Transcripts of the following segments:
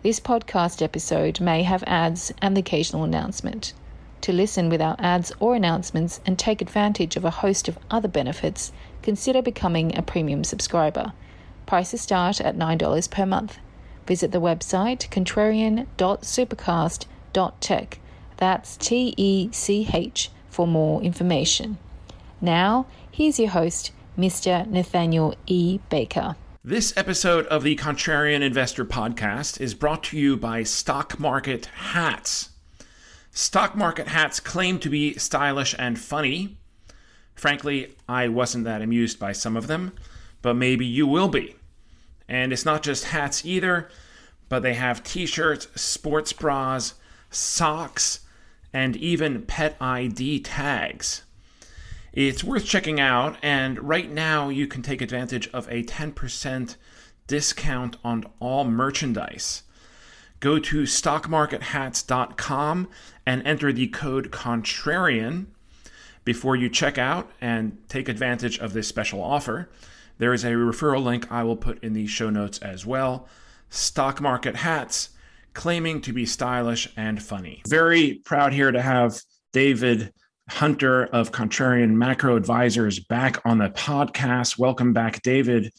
This podcast episode may have ads and the occasional announcement. To listen without ads or announcements and take advantage of a host of other benefits, consider becoming a premium subscriber. Prices start at $9 per month. Visit the website contrarian.supercast.tech. That's T E C H for more information. Now, here's your host, Mr. Nathaniel E. Baker. This episode of the Contrarian Investor Podcast is brought to you by Stock Market Hats. Stock Market hats claim to be stylish and funny. Frankly, I wasn't that amused by some of them, but maybe you will be. And it's not just hats either, but they have t shirts, sports bras, socks, and even pet ID tags. It's worth checking out, and right now you can take advantage of a 10% discount on all merchandise. Go to stockmarkethats.com and enter the code CONTRARIAN before you check out and take advantage of this special offer. There is a referral link I will put in the show notes as well. Stock Market Hats, claiming to be stylish and funny. Very proud here to have David Hunter of Contrarian Macro Advisors back on the podcast. Welcome back, David.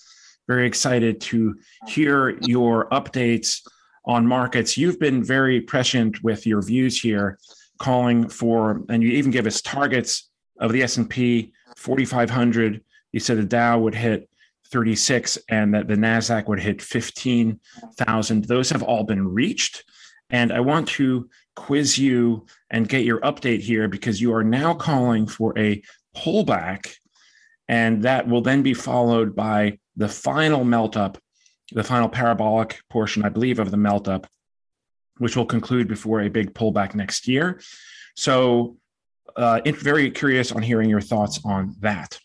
Very excited to hear your updates on markets. You've been very prescient with your views here, calling for, and you even give us targets of the S&P 4500. You said the Dow would hit 36 and that the Nasdaq would hit 15,000. Those have all been reached. And I want to quiz you and get your update here because you are now calling for a pullback. And that will then be followed by the final melt up, the final parabolic portion, I believe, of the melt up, which will conclude before a big pullback next year. So, uh, very curious on hearing your thoughts on that.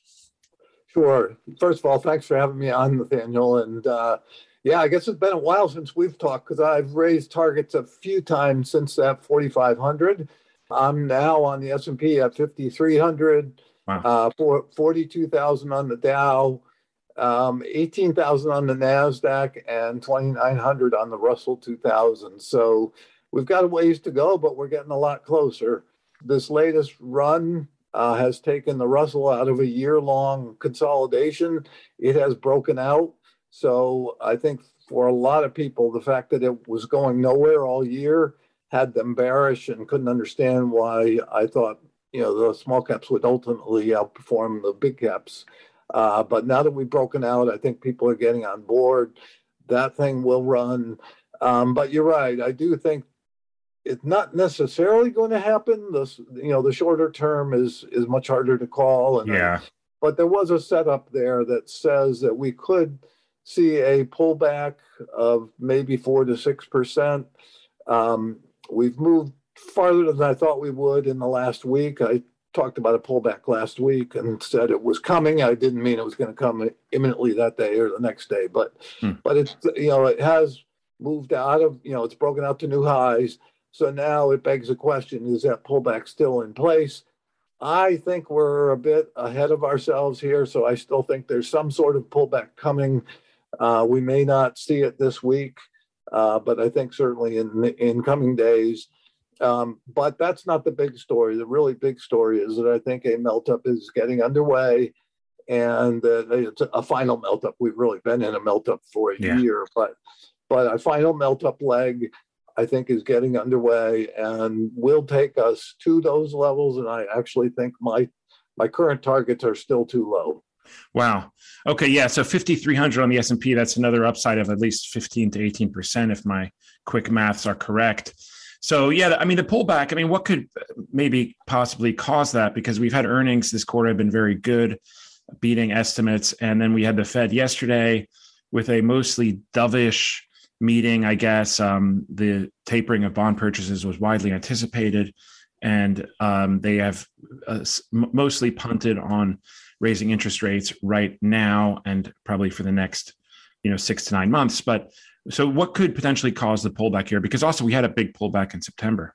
Sure. First of all, thanks for having me on, Nathaniel. And uh, yeah, I guess it's been a while since we've talked because I've raised targets a few times since that 4,500. I'm now on the S&P at 5,300, wow. uh, 42,000 on the Dow, um, 18,000 on the NASDAQ, and 2,900 on the Russell 2000. So we've got a ways to go, but we're getting a lot closer. This latest run uh, has taken the Russell out of a year long consolidation. It has broken out. So I think for a lot of people, the fact that it was going nowhere all year had them bearish and couldn't understand why I thought you know the small caps would ultimately outperform the big caps. Uh, but now that we've broken out, I think people are getting on board. That thing will run. Um, but you're right. I do think it's not necessarily going to happen. This, you know, the shorter term is is much harder to call. And yeah. But there was a setup there that says that we could see a pullback of maybe four to six percent. Um, we've moved farther than I thought we would in the last week. I talked about a pullback last week and said it was coming. I didn't mean it was going to come imminently that day or the next day, but hmm. but it's you know it has moved out of you know it's broken out to new highs. So now it begs the question: Is that pullback still in place? I think we're a bit ahead of ourselves here, so I still think there's some sort of pullback coming. Uh, we may not see it this week, uh, but I think certainly in in coming days. Um, but that's not the big story. The really big story is that I think a melt up is getting underway, and it's a final melt up. We've really been in a melt up for a yeah. year, but but a final melt up leg, I think, is getting underway and will take us to those levels. And I actually think my my current targets are still too low. Wow. Okay. Yeah. So 5,300 on the S&P, that's another upside of at least 15 to 18% if my quick maths are correct. So yeah, I mean the pullback. I mean, what could maybe possibly cause that? Because we've had earnings this quarter have been very good, beating estimates, and then we had the Fed yesterday with a mostly dovish meeting. I guess um, the tapering of bond purchases was widely anticipated, and um, they have uh, mostly punted on raising interest rates right now and probably for the next you know six to nine months. But so, what could potentially cause the pullback here? Because also we had a big pullback in September.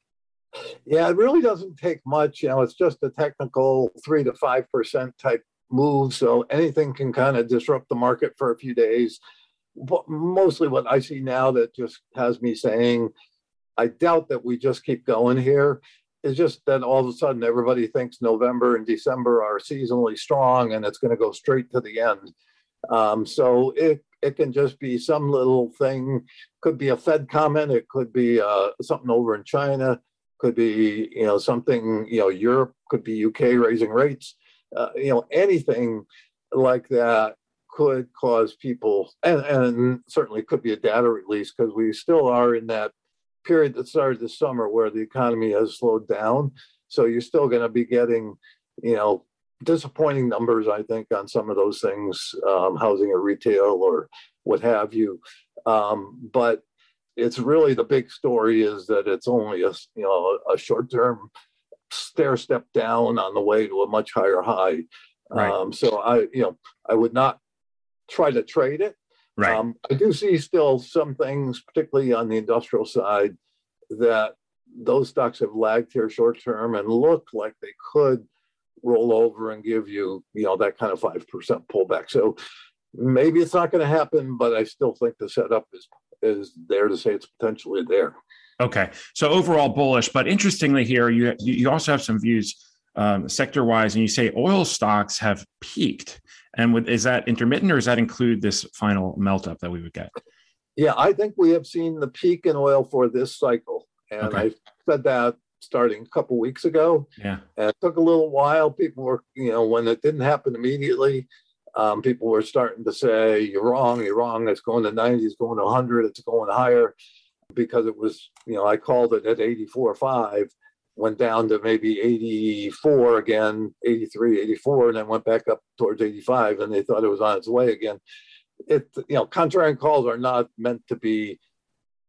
Yeah, it really doesn't take much. You know, it's just a technical three to five percent type move. So anything can kind of disrupt the market for a few days. But mostly, what I see now that just has me saying, I doubt that we just keep going here. It's just that all of a sudden everybody thinks November and December are seasonally strong and it's going to go straight to the end. Um, so it it can just be some little thing. Could be a Fed comment. It could be uh, something over in China. Could be you know something you know Europe. Could be UK raising rates. Uh, you know anything like that could cause people and and certainly could be a data release because we still are in that period that started this summer where the economy has slowed down. So you're still going to be getting you know disappointing numbers, I think, on some of those things, um, housing or retail or what have you. Um, but it's really the big story is that it's only a you know a, short term stair step down on the way to a much higher high. Right. Um, so I you know I would not try to trade it. Right. Um, I do see still some things, particularly on the industrial side, that those stocks have lagged here short term and look like they could roll over and give you, you know, that kind of 5% pullback. So maybe it's not going to happen, but I still think the setup is is there to say it's potentially there. Okay. So overall bullish, but interestingly here, you you also have some views um, sector wise, and you say oil stocks have peaked. And with, is that intermittent or does that include this final melt up that we would get? Yeah, I think we have seen the peak in oil for this cycle. And okay. I said that starting a couple weeks ago. Yeah. And it took a little while. People were, you know, when it didn't happen immediately, um, people were starting to say, you're wrong, you're wrong. It's going to 90, it's going to 100, it's going higher because it was, you know, I called it at 84 5, went down to maybe 84 again, 83, 84, and then went back up towards 85, and they thought it was on its way again. It, you know, contrarian calls are not meant to be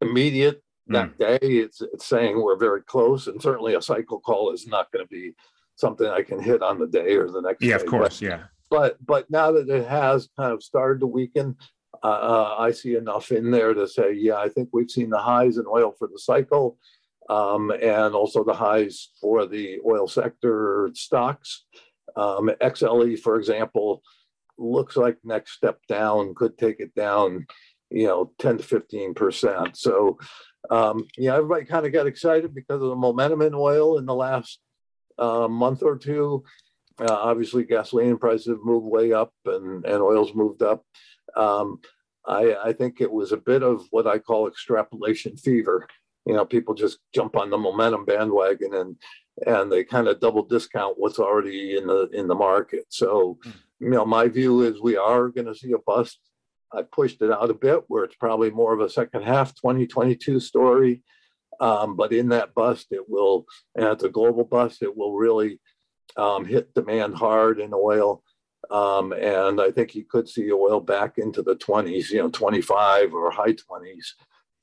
immediate that mm. day. It's, it's saying we're very close, and certainly a cycle call is not going to be something I can hit on the day or the next. Yeah, day. of course. But, yeah. But but now that it has kind of started to weaken, uh, uh, I see enough in there to say, yeah, I think we've seen the highs in oil for the cycle, um, and also the highs for the oil sector stocks. Um, XLE, for example, looks like next step down could take it down, you know, 10 to 15 percent. So um, yeah, everybody kind of got excited because of the momentum in oil in the last uh, month or two. Uh, obviously, gasoline prices have moved way up and, and oil's moved up. Um, I, I think it was a bit of what I call extrapolation fever. You know, people just jump on the momentum bandwagon and and they kind of double discount what's already in the in the market. So, hmm. you know, my view is we are going to see a bust I pushed it out a bit where it's probably more of a second half 2022 story. Um, but in that bust, it will, and it's a global bust, it will really um, hit demand hard in oil. Um, and I think you could see oil back into the 20s, you know, 25 or high 20s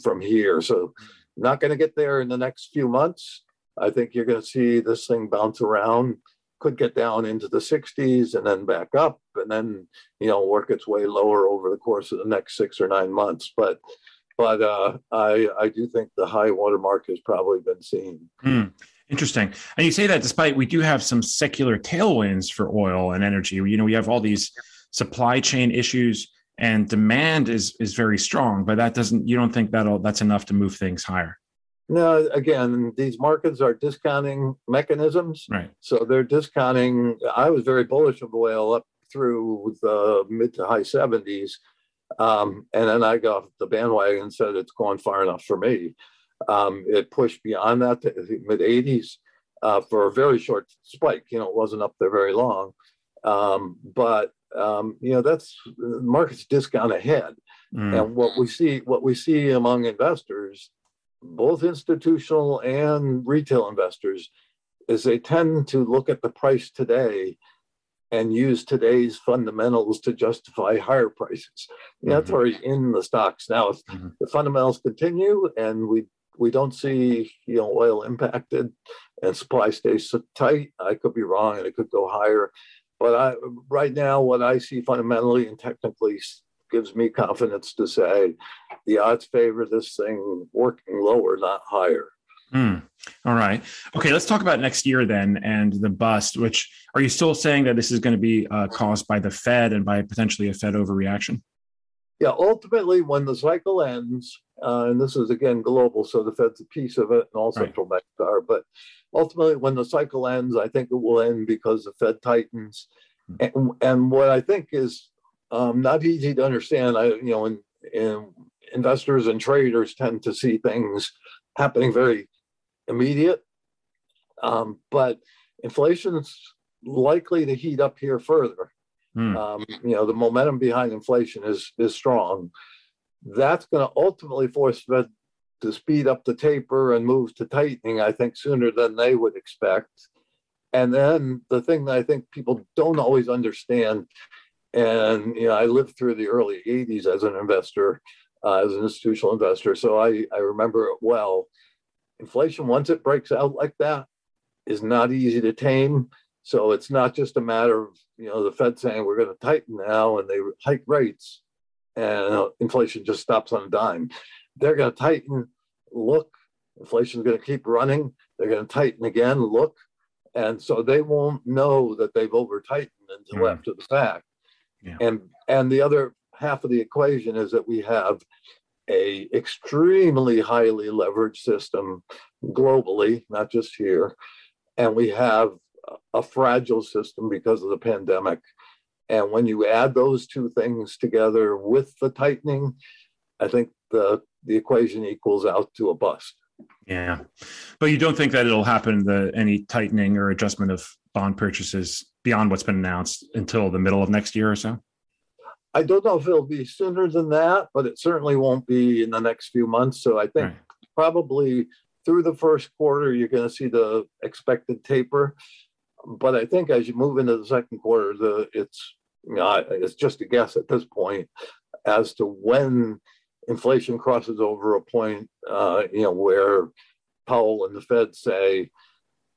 from here. So, not going to get there in the next few months. I think you're going to see this thing bounce around could get down into the 60s and then back up and then you know work its way lower over the course of the next six or nine months but but uh, I I do think the high water mark has probably been seen. Mm, interesting. And you say that despite we do have some secular tailwinds for oil and energy. You know, we have all these supply chain issues and demand is is very strong, but that doesn't you don't think that'll that's enough to move things higher. No, again, these markets are discounting mechanisms. Right. So they're discounting. I was very bullish of oil up through the mid to high 70s. Um, and then I got off the bandwagon and said it's going far enough for me. Um, it pushed beyond that to the mid 80s uh, for a very short spike. You know, it wasn't up there very long. Um, but um, you know, that's the market's discount ahead. Mm. And what we see, what we see among investors, both institutional and retail investors, is they tend to look at the price today and use today's fundamentals to justify higher prices. Mm-hmm. That's already in the stocks now. If mm-hmm. the fundamentals continue and we we don't see you know oil impacted and supply stays so tight, I could be wrong and it could go higher. But I right now, what I see fundamentally and technically gives me confidence to say the odds favor this thing working lower, not higher. Mm. All right. Okay, let's talk about next year then and the bust. Which are you still saying that this is going to be uh, caused by the Fed and by potentially a Fed overreaction? Yeah, ultimately, when the cycle ends, uh, and this is again global, so the Fed's a piece of it, and all central right. banks are. But ultimately, when the cycle ends, I think it will end because the Fed tightens. Mm-hmm. And, and what I think is um, not easy to understand, I you know, in, in investors and traders tend to see things happening very immediate. Um, but inflation's likely to heat up here further. Mm. Um, you know, the momentum behind inflation is is strong. That's going to ultimately force Fed to speed up the taper and move to tightening, I think, sooner than they would expect. And then the thing that I think people don't always understand, and you know, I lived through the early 80s as an investor, uh, as an institutional investor, so I, I remember it well inflation, once it breaks out like that, is not easy to tame. So it's not just a matter of you know the Fed saying we're going to tighten now and they hike rates, and inflation just stops on a dime. They're going to tighten. Look, inflation is going to keep running. They're going to tighten again. Look, and so they won't know that they've over tightened until mm. after the fact. Yeah. And and the other half of the equation is that we have a extremely highly leveraged system globally, not just here, and we have a fragile system because of the pandemic. And when you add those two things together with the tightening, I think the the equation equals out to a bust. Yeah, but you don't think that it'll happen the any tightening or adjustment of bond purchases beyond what's been announced until the middle of next year or so? I don't know if it'll be sooner than that, but it certainly won't be in the next few months. So I think right. probably through the first quarter, you're going to see the expected taper. But I think as you move into the second quarter, the it's you know, it's just a guess at this point as to when inflation crosses over a point, uh, you know, where Powell and the Fed say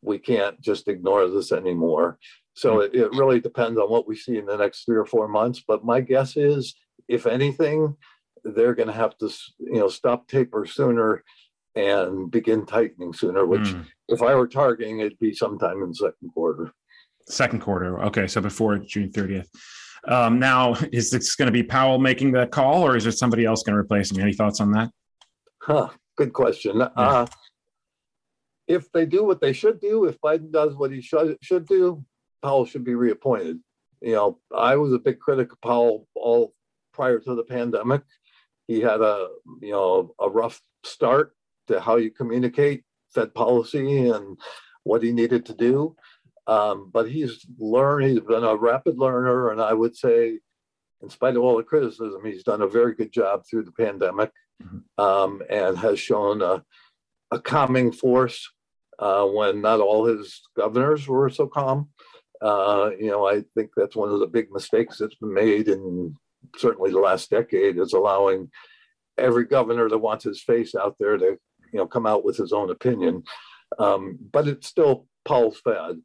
we can't just ignore this anymore. So hmm. it, it really depends on what we see in the next three or four months. But my guess is, if anything, they're going to have to, you know, stop taper sooner and begin tightening sooner. Which, mm. if I were targeting, it'd be sometime in the second quarter. Second quarter. Okay, so before June thirtieth. Um, now, is this going to be Powell making that call, or is there somebody else going to replace him? Any thoughts on that? Huh, good question. Yeah. Uh, if they do what they should do, if Biden does what he should should do, Powell should be reappointed. You know, I was a big critic of Powell all prior to the pandemic. He had a you know a rough start to how you communicate Fed policy and what he needed to do. Um, but he's learned, he's been a rapid learner, and I would say, in spite of all the criticism, he's done a very good job through the pandemic mm-hmm. um, and has shown a, a calming force uh, when not all his governors were so calm. Uh, you know, I think that's one of the big mistakes that's been made in certainly the last decade is allowing every governor that wants his face out there to, you know, come out with his own opinion. Um, but it's still Powell's Fed.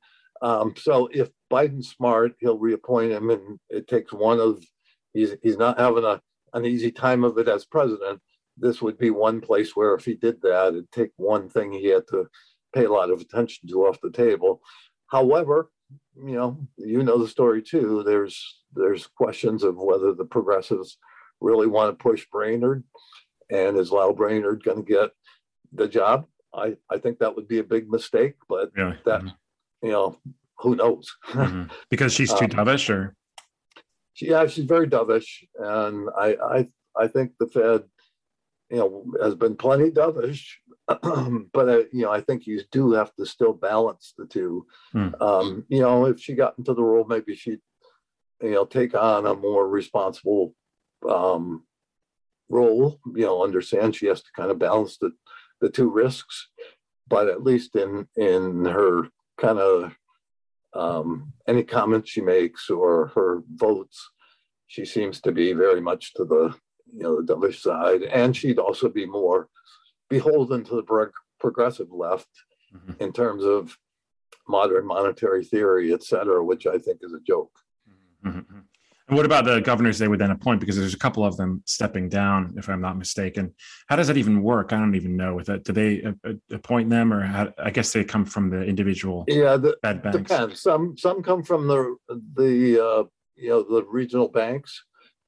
Um, so if Biden's smart, he'll reappoint him, and it takes one of he's he's not having a an easy time of it as president. This would be one place where if he did that, it'd take one thing he had to pay a lot of attention to off the table. However, you know, you know the story too. There's there's questions of whether the progressives really want to push Brainard, and is Lael Brainard going to get the job? I I think that would be a big mistake, but yeah. that mm-hmm. You know who knows? mm-hmm. Because she's too um, dovish, or she, yeah, she's very dovish, and I, I, I think the Fed, you know, has been plenty dovish, but uh, you know, I think you do have to still balance the two. Hmm. Um, you know, if she got into the role, maybe she'd, you know, take on a more responsible um, role. You know, understand she has to kind of balance the the two risks, but at least in in her kind of um, any comments she makes or her votes, she seems to be very much to the you know the dovish side, and she'd also be more beholden to the prog- progressive left mm-hmm. in terms of modern monetary theory, et cetera, which I think is a joke. Mm-hmm. And what about the governors they would then appoint? Because there's a couple of them stepping down, if I'm not mistaken. How does that even work? I don't even know. With that, do they appoint them, or how, I guess they come from the individual? Yeah, the, Fed banks. depends. Some some come from the the uh, you know the regional banks,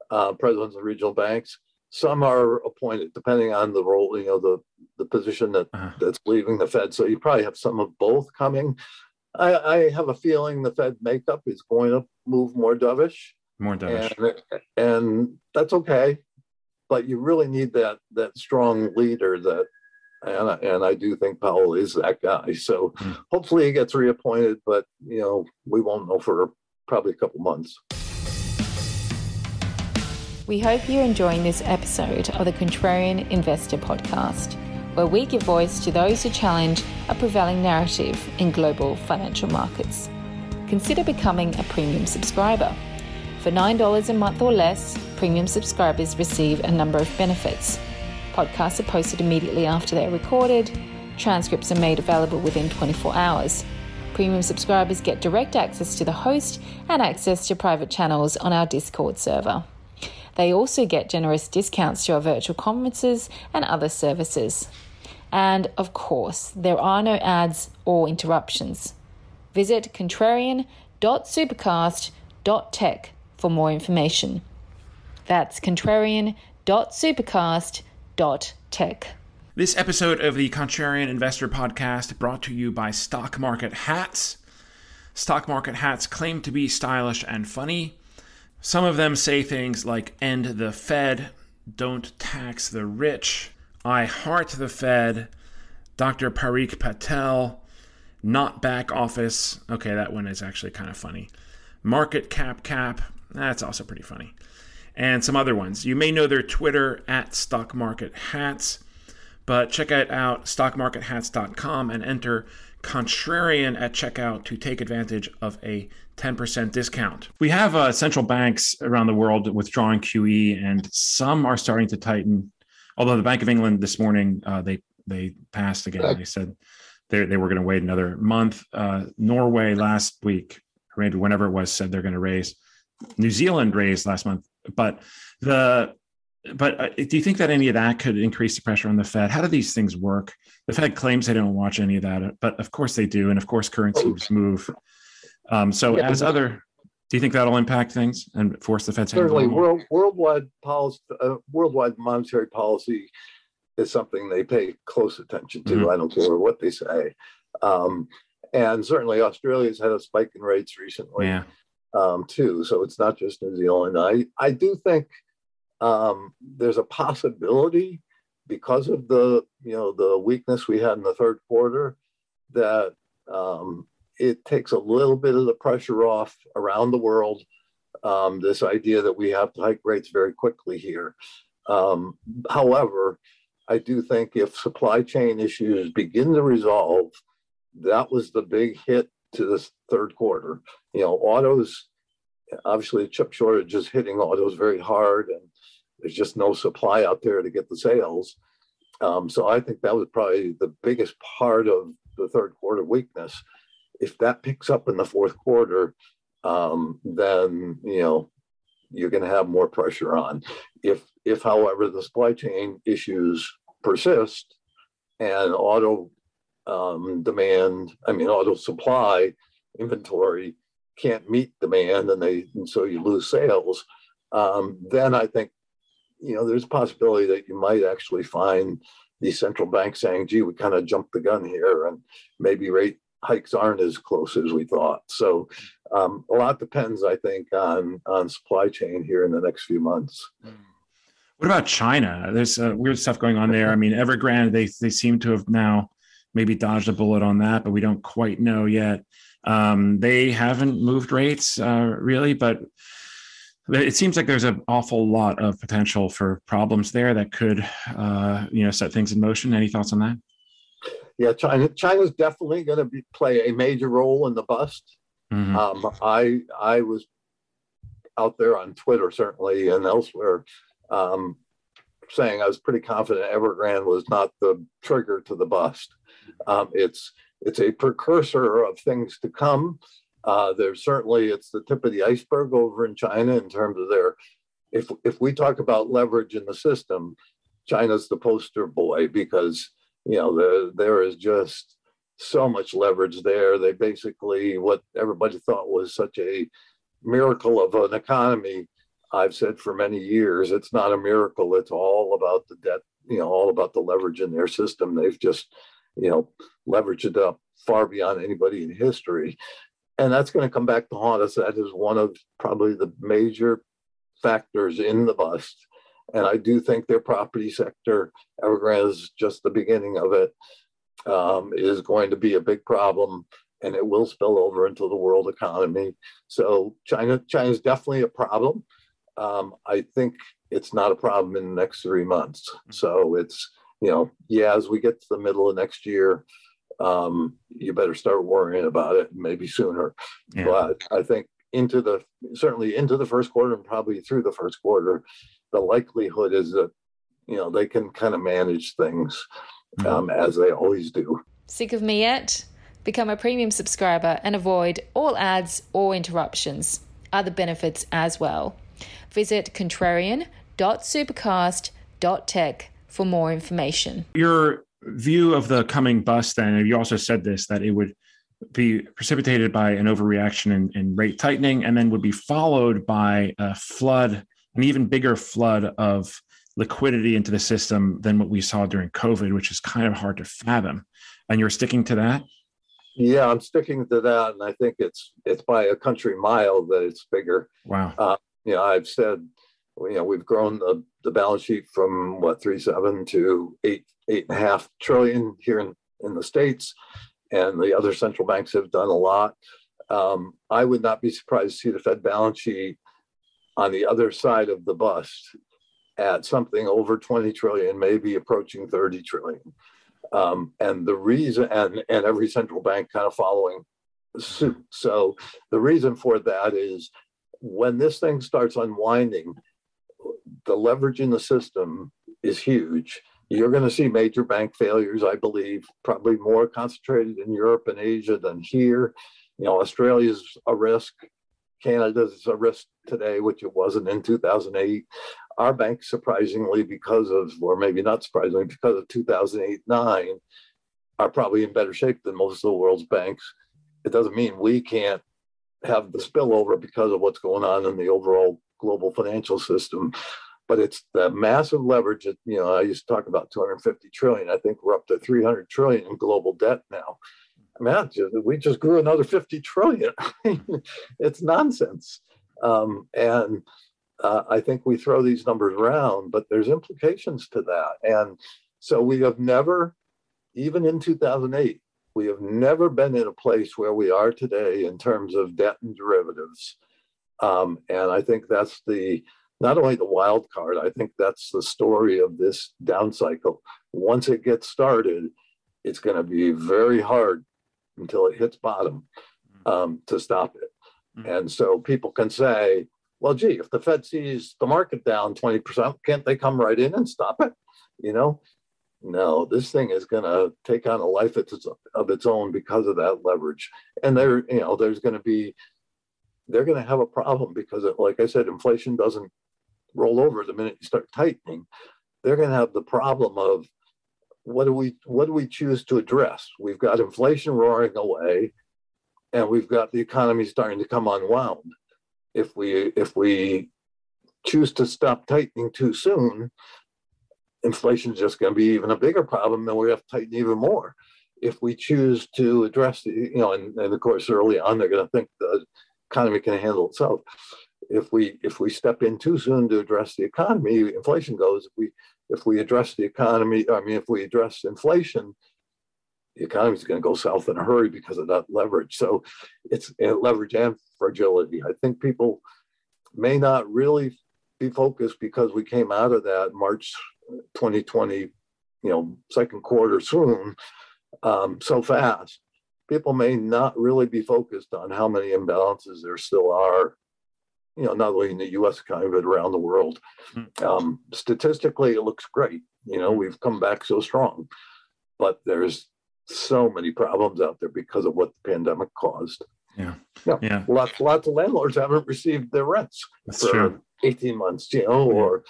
uh, presidents of regional banks. Some are appointed depending on the role, you know, the the position that uh-huh. that's leaving the Fed. So you probably have some of both coming. I, I have a feeling the Fed makeup is going to move more dovish more dovish. And, and that's okay, but you really need that that strong leader that and I, and I do think Powell is that guy. So mm. hopefully he gets reappointed, but you know we won't know for probably a couple months. We hope you're enjoying this episode of the Contrarian Investor Podcast, where we give voice to those who challenge a prevailing narrative in global financial markets. Consider becoming a premium subscriber. For $9 a month or less, premium subscribers receive a number of benefits. Podcasts are posted immediately after they're recorded, transcripts are made available within 24 hours. Premium subscribers get direct access to the host and access to private channels on our Discord server. They also get generous discounts to our virtual conferences and other services. And of course, there are no ads or interruptions. Visit contrarian.supercast.tech for more information. That's contrarian.supercast.tech. This episode of the Contrarian Investor Podcast brought to you by Stock Market Hats. Stock Market Hats claim to be stylish and funny. Some of them say things like end the Fed, don't tax the rich, I heart the Fed, Dr. Parik Patel, not back office. Okay, that one is actually kind of funny. Market cap cap, that's also pretty funny. And some other ones. You may know their Twitter at Stock Market Hats, but check it out stockmarkethats.com and enter contrarian at checkout to take advantage of a 10% discount. We have uh, central banks around the world withdrawing QE, and some are starting to tighten. Although the Bank of England this morning uh, they they passed again. They said they they were going to wait another month. Uh, Norway last week, or maybe whenever it was, said they're going to raise. New Zealand raised last month, but the but uh, do you think that any of that could increase the pressure on the Fed? How do these things work? The Fed claims they don't watch any of that, but of course they do, and of course currencies move. Um, so, yeah, as other, do you think that'll impact things and force the Fed? Certainly, world, worldwide policy, uh, worldwide monetary policy is something they pay close attention to. Mm-hmm. I don't care what they say, um, and certainly Australia's had a spike in rates recently. Yeah um, too. So it's not just New Zealand. I, I do think um, there's a possibility because of the you know the weakness we had in the third quarter that um, it takes a little bit of the pressure off around the world. Um, this idea that we have to hike rates very quickly here. Um, however, I do think if supply chain issues begin to resolve, that was the big hit to this third quarter. You know, autos, obviously, chip shortage is hitting autos very hard, and there's just no supply out there to get the sales. Um, so I think that was probably the biggest part of the third quarter weakness. If that picks up in the fourth quarter, um, then you know you're going to have more pressure on. If if, however, the supply chain issues persist and auto um, demand, I mean, auto supply inventory can't meet demand and they and so you lose sales, um, then I think you know there's a possibility that you might actually find these central banks saying, gee, we kind of jumped the gun here and maybe rate hikes aren't as close as we thought. So um, a lot depends, I think, on on supply chain here in the next few months. What about China? There's uh, weird stuff going on there. I mean, Evergrande they they seem to have now maybe dodged a bullet on that, but we don't quite know yet. Um, they haven't moved rates uh, really, but it seems like there's an awful lot of potential for problems there that could, uh, you know, set things in motion. Any thoughts on that? Yeah, China China's definitely going to play a major role in the bust. Mm-hmm. Um, I I was out there on Twitter certainly and elsewhere um, saying I was pretty confident Evergrande was not the trigger to the bust. Um, it's it's a precursor of things to come. Uh, there's certainly it's the tip of the iceberg over in China in terms of their. If if we talk about leverage in the system, China's the poster boy because you know there there is just so much leverage there. They basically what everybody thought was such a miracle of an economy. I've said for many years, it's not a miracle. It's all about the debt, you know, all about the leverage in their system. They've just, you know, leveraged it up far beyond anybody in history and that's going to come back to haunt us. That is one of probably the major factors in the bust. And I do think their property sector, Evergrande is just the beginning of it, um, is going to be a big problem, and it will spill over into the world economy. So China, China is definitely a problem. Um, I think it's not a problem in the next three months. So it's you know, yeah, as we get to the middle of next year, um, you better start worrying about it maybe sooner. Yeah. But I think into the certainly into the first quarter and probably through the first quarter, the likelihood is that you know they can kind of manage things mm-hmm. um, as they always do. Sick of me yet? Become a premium subscriber and avoid all ads or interruptions. Other benefits as well. Visit contrarian.supercast.tech for more information. Your view of the coming bust, then, you also said this that it would be precipitated by an overreaction in, in rate tightening and then would be followed by a flood, an even bigger flood of liquidity into the system than what we saw during COVID, which is kind of hard to fathom. And you're sticking to that? Yeah, I'm sticking to that, and I think it's it's by a country mile that it's bigger. Wow. Uh, you know, I've said, you know, we've grown the, the balance sheet from what three seven to eight eight and a half trillion here in, in the States, and the other central banks have done a lot. Um, I would not be surprised to see the Fed balance sheet on the other side of the bust at something over 20 trillion, maybe approaching 30 trillion. Um, and the reason, and, and every central bank kind of following suit. So the reason for that is when this thing starts unwinding, the leverage in the system is huge. You're going to see major bank failures, I believe, probably more concentrated in Europe and Asia than here. You know, Australia's a risk. Canada's a risk today, which it wasn't in 2008. Our banks, surprisingly, because of, or maybe not surprisingly, because of 2008 9, are probably in better shape than most of the world's banks. It doesn't mean we can't have the spillover because of what's going on in the overall global financial system but it's the massive leverage that you know i used to talk about 250 trillion. I think we're up to 300 trillion in global debt now. Man we just grew another 50 trillion. It's nonsense. Um, and uh, i think we throw these numbers around but there's implications to that. And so we have never even in 2008 we have never been in a place where we are today in terms of debt and derivatives. Um, and i think that's the not only the wild card, I think that's the story of this down cycle. Once it gets started, it's going to be very hard until it hits bottom mm. um, to stop it. Mm-hmm. And so people can say, well, gee, if the Fed sees the market down 20%, can't they come right in and stop it? You know, no, this thing is going to take on a life of its own because of that leverage. And there, you know, there's going to be, they're going to have a problem because, like I said, inflation doesn't roll over the minute you start tightening, they're going to have the problem of what do we what do we choose to address? We've got inflation roaring away, and we've got the economy starting to come unwound. If we if we choose to stop tightening too soon, inflation is just going to be even a bigger problem, and we have to tighten even more. if we choose to address the, you know, and, and of course early on they're going to think the economy can handle itself. If we if we step in too swoon to address the economy, inflation goes. If we if we address the economy, I mean, if we address inflation, the economy is going to go south in a hurry because of that leverage. So it's leverage and fragility. I think people may not really be focused because we came out of that March 2020, you know, second quarter soon um, so fast. People may not really be focused on how many imbalances there still are, you know, not only in the U.S. economy but around the world. Hmm. Um, statistically, it looks great. You know, we've come back so strong, but there's so many problems out there because of what the pandemic caused. Yeah. Yeah. yeah. Lots, lots of landlords haven't received their rents That's for true. 18 months, you know, yeah. or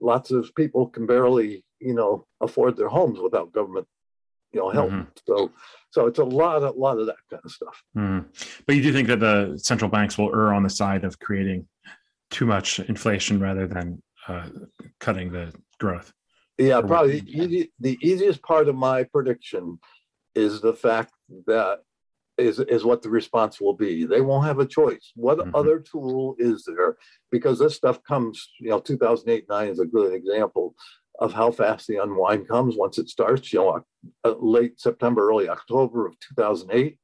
lots of people can barely, you know, afford their homes without government, you know, help. Mm-hmm. So, so it's a lot, a lot of that kind of stuff. Mm-hmm. But you do think that the central banks will err on the side of creating too much inflation rather than uh, cutting the growth? Yeah, probably the, easy, the easiest part of my prediction is the fact that is is what the response will be. They won't have a choice. What mm-hmm. other tool is there? Because this stuff comes, you know, 2008 9 is a good example of how fast the unwind comes once it starts. You know, uh, late September, early October of 2008,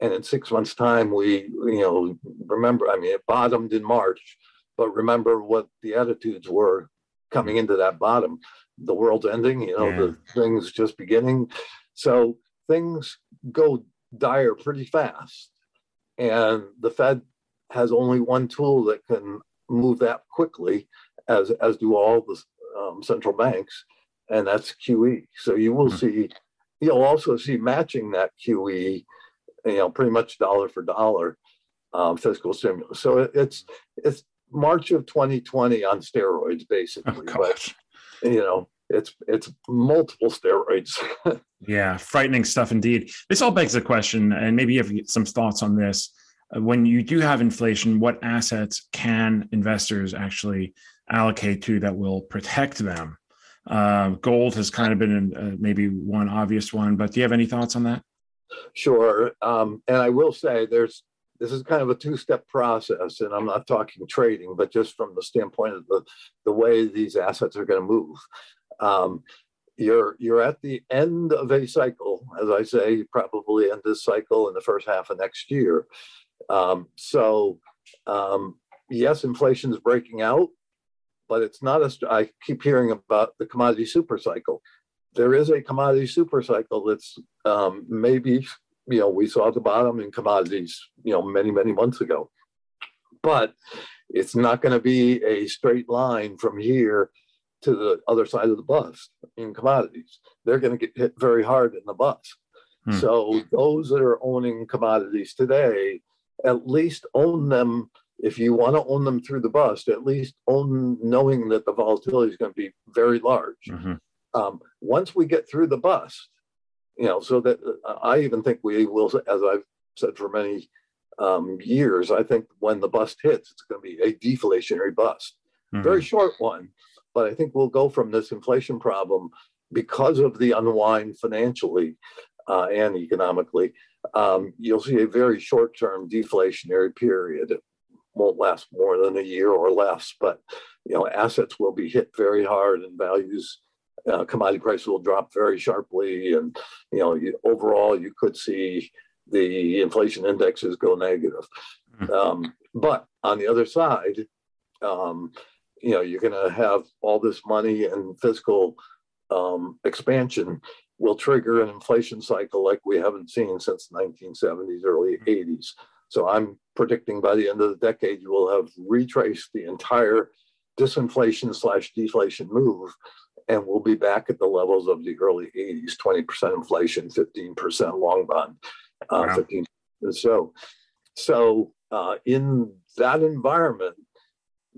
and in six months' time, we, you know, remember. I mean, it bottomed in March, but remember what the attitudes were coming into that bottom. The world's ending. You know, yeah. the things just beginning. So things go dire pretty fast. And the Fed has only one tool that can move that quickly, as, as do all the um, central banks, and that's QE. So you will mm-hmm. see, you'll also see matching that QE, you know, pretty much dollar for dollar um, fiscal stimulus. So it, it's it's March of 2020 on steroids, basically. Oh, but you know, it's it's multiple steroids. yeah, frightening stuff indeed. This all begs the question, and maybe you have some thoughts on this. Uh, when you do have inflation, what assets can investors actually allocate to that will protect them? Uh, gold has kind of been uh, maybe one obvious one, but do you have any thoughts on that? Sure, um, and I will say there's this is kind of a two-step process, and I'm not talking trading, but just from the standpoint of the the way these assets are going to move. Um, you're you're at the end of a cycle, as I say, probably end this cycle in the first half of next year. Um, so um, yes, inflation is breaking out, but it's not a. I keep hearing about the commodity super cycle. There is a commodity super cycle that's um, maybe you know we saw the bottom in commodities you know many many months ago, but it's not going to be a straight line from here to the other side of the bus in commodities. They're going to get hit very hard in the bus. Hmm. So those that are owning commodities today, at least own them. If you want to own them through the bust, at least own knowing that the volatility is going to be very large. Mm-hmm. Um, once we get through the bust, you know, so that uh, I even think we will, as I've said for many um, years, I think when the bust hits, it's going to be a deflationary bust, mm-hmm. very short one, but I think we'll go from this inflation problem because of the unwind financially uh, and economically. Um, you'll see a very short term deflationary period. Won't last more than a year or less, but you know assets will be hit very hard and values. Uh, commodity prices will drop very sharply, and you know you, overall you could see the inflation indexes go negative. Mm-hmm. Um, but on the other side, um, you know you're going to have all this money and fiscal um, expansion will trigger an inflation cycle like we haven't seen since the 1970s, early 80s. So I'm predicting by the end of the decade, you will have retraced the entire disinflation slash deflation move, and we'll be back at the levels of the early 80s 20% inflation, 15% long bond, uh, wow. 15 so so uh, in that environment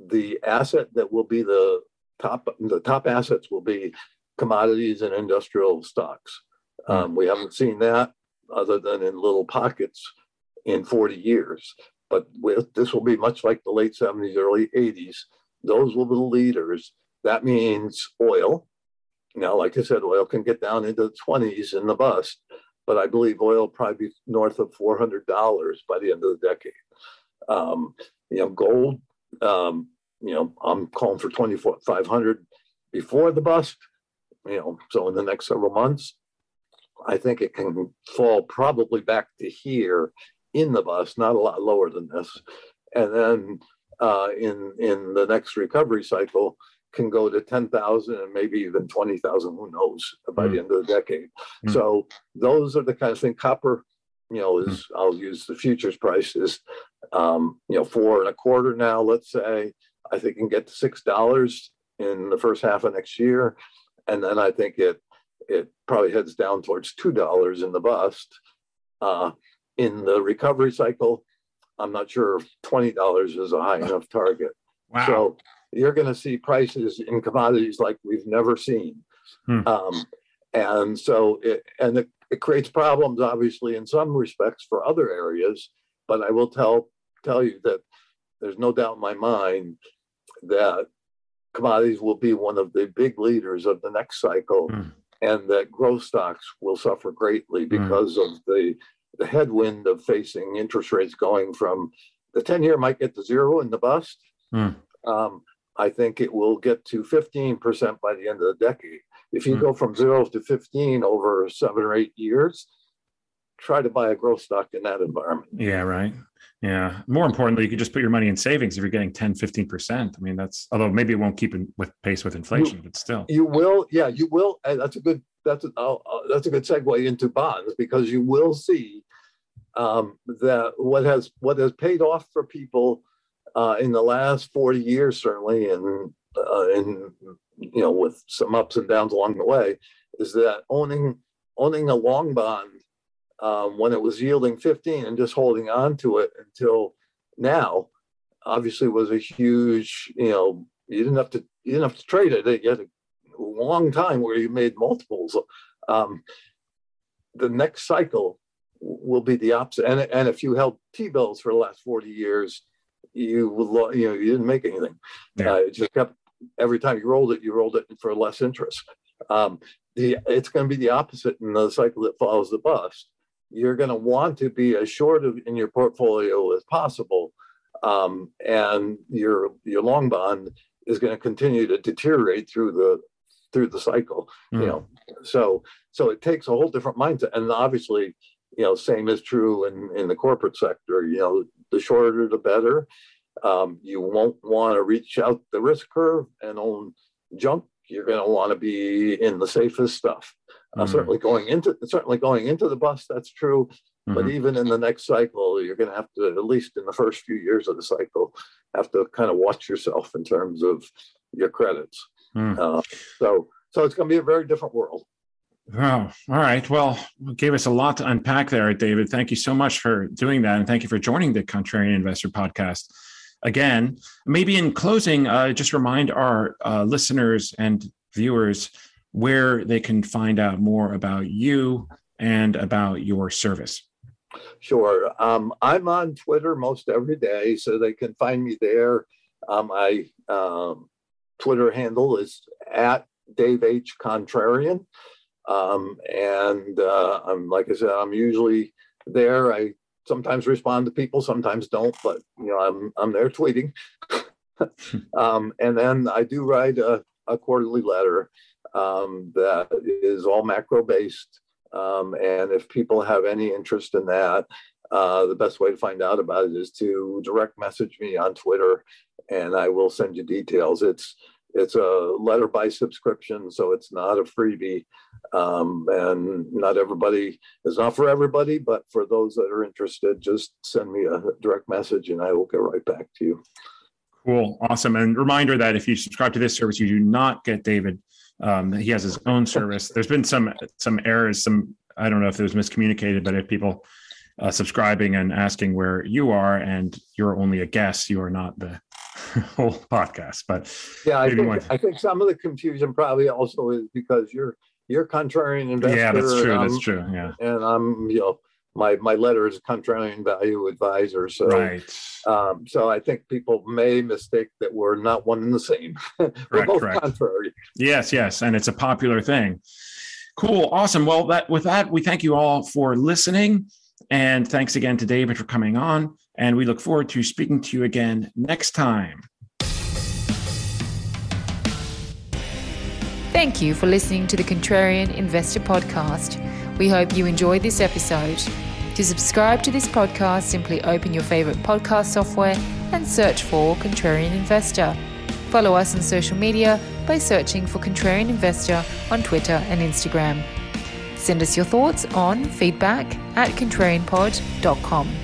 the asset that will be the top the top assets will be commodities and industrial stocks. Hmm. Um, we haven't seen that other than in little pockets in 40 years. But with, this will be much like the late 70s, early 80s. Those will be the leaders. That means oil. Now, like I said, oil can get down into the 20s in the bust, but I believe oil will probably be north of four hundred dollars by the end of the decade. Um, you know, gold. Um, you know, I'm calling for twenty four five hundred before the bust. You know, so in the next several months, I think it can fall probably back to here in the bust, not a lot lower than this, and then uh, in in the next recovery cycle can go to 10,000 and maybe even 20,000, who knows, by mm. the end of the decade. Mm. So those are the kind of thing copper, you know, is, mm. I'll use the futures prices, um, you know, four and a quarter now, let's say, I think can get to $6 in the first half of next year. And then I think it, it probably heads down towards $2 in the bust. Uh, in the recovery cycle, I'm not sure $20 is a high enough target. Wow. So you're going to see prices in commodities like we've never seen. Hmm. Um, and so, it, and it, it creates problems, obviously, in some respects for other areas. But I will tell tell you that there's no doubt in my mind that commodities will be one of the big leaders of the next cycle, hmm. and that growth stocks will suffer greatly hmm. because of the the headwind of facing interest rates going from the 10 year might get to zero in the bust. Hmm. Um, I think it will get to 15% by the end of the decade. If you mm. go from zero to 15 over seven or eight years, try to buy a growth stock in that environment. Yeah, right. Yeah. More importantly, you could just put your money in savings if you're getting 10, 15%. I mean, that's, although maybe it won't keep in with pace with inflation, you, but still. You will. Yeah, you will. And that's a good, that's a, uh, that's a good segue into bonds because you will see um, that what has, what has paid off for people uh, in the last 40 years, certainly, and uh, and you know, with some ups and downs along the way, is that owning owning a long bond um, when it was yielding 15 and just holding on to it until now, obviously was a huge. You know, you didn't have to you didn't have to trade it. You had a long time where you made multiples. Um, the next cycle will be the opposite. And, and if you held T bills for the last 40 years, you you know you didn't make anything. Yeah. Uh, it just kept every time you rolled it, you rolled it for less interest. Um, the it's going to be the opposite in the cycle that follows the bust. You're going to want to be as short of, in your portfolio as possible, um, and your your long bond is going to continue to deteriorate through the through the cycle. Mm. You know, so so it takes a whole different mindset, and obviously, you know, same is true in in the corporate sector. You know, the shorter the better. Um, you won't want to reach out the risk curve and own junk. You're going to want to be in the safest stuff. Uh, mm-hmm. Certainly going into certainly going into the bust, that's true. Mm-hmm. But even in the next cycle, you're going to have to, at least in the first few years of the cycle, have to kind of watch yourself in terms of your credits. Mm. Uh, so, so it's going to be a very different world. Oh, all right. Well, gave us a lot to unpack there, David. Thank you so much for doing that. And thank you for joining the Contrarian Investor podcast. Again, maybe in closing, uh, just remind our uh, listeners and viewers where they can find out more about you and about your service. Sure. Um, I'm on Twitter most every day, so they can find me there. Um, my um, Twitter handle is at Dave H. Contrarian. Um, and uh, I'm like I said, I'm usually there. I sometimes respond to people, sometimes don't, but you know, I'm I'm there tweeting. um, and then I do write a, a quarterly letter um, that is all macro based. Um, and if people have any interest in that, uh, the best way to find out about it is to direct message me on Twitter, and I will send you details. It's it's a letter by subscription, so it's not a freebie. Um, and not everybody is not for everybody, but for those that are interested, just send me a direct message and I will get right back to you. Cool. Awesome. And reminder that if you subscribe to this service, you do not get David. Um, he has his own service. There's been some some errors, some I don't know if it was miscommunicated, but if people uh, subscribing and asking where you are and you're only a guest, you are not the whole podcast. But yeah, I think, I think some of the confusion probably also is because you're you're contrarian investor. Yeah, that's true. That's true. Yeah, and I'm you know my my letter is contrarian value advisor. So right. Um, so I think people may mistake that we're not one and the same. we're correct, both correct. contrary. Yes, yes, and it's a popular thing. Cool. Awesome. Well, that with that, we thank you all for listening. And thanks again to David for coming on. And we look forward to speaking to you again next time. Thank you for listening to the Contrarian Investor Podcast. We hope you enjoyed this episode. To subscribe to this podcast, simply open your favorite podcast software and search for Contrarian Investor. Follow us on social media by searching for Contrarian Investor on Twitter and Instagram. Send us your thoughts on feedback at contrarianpod.com.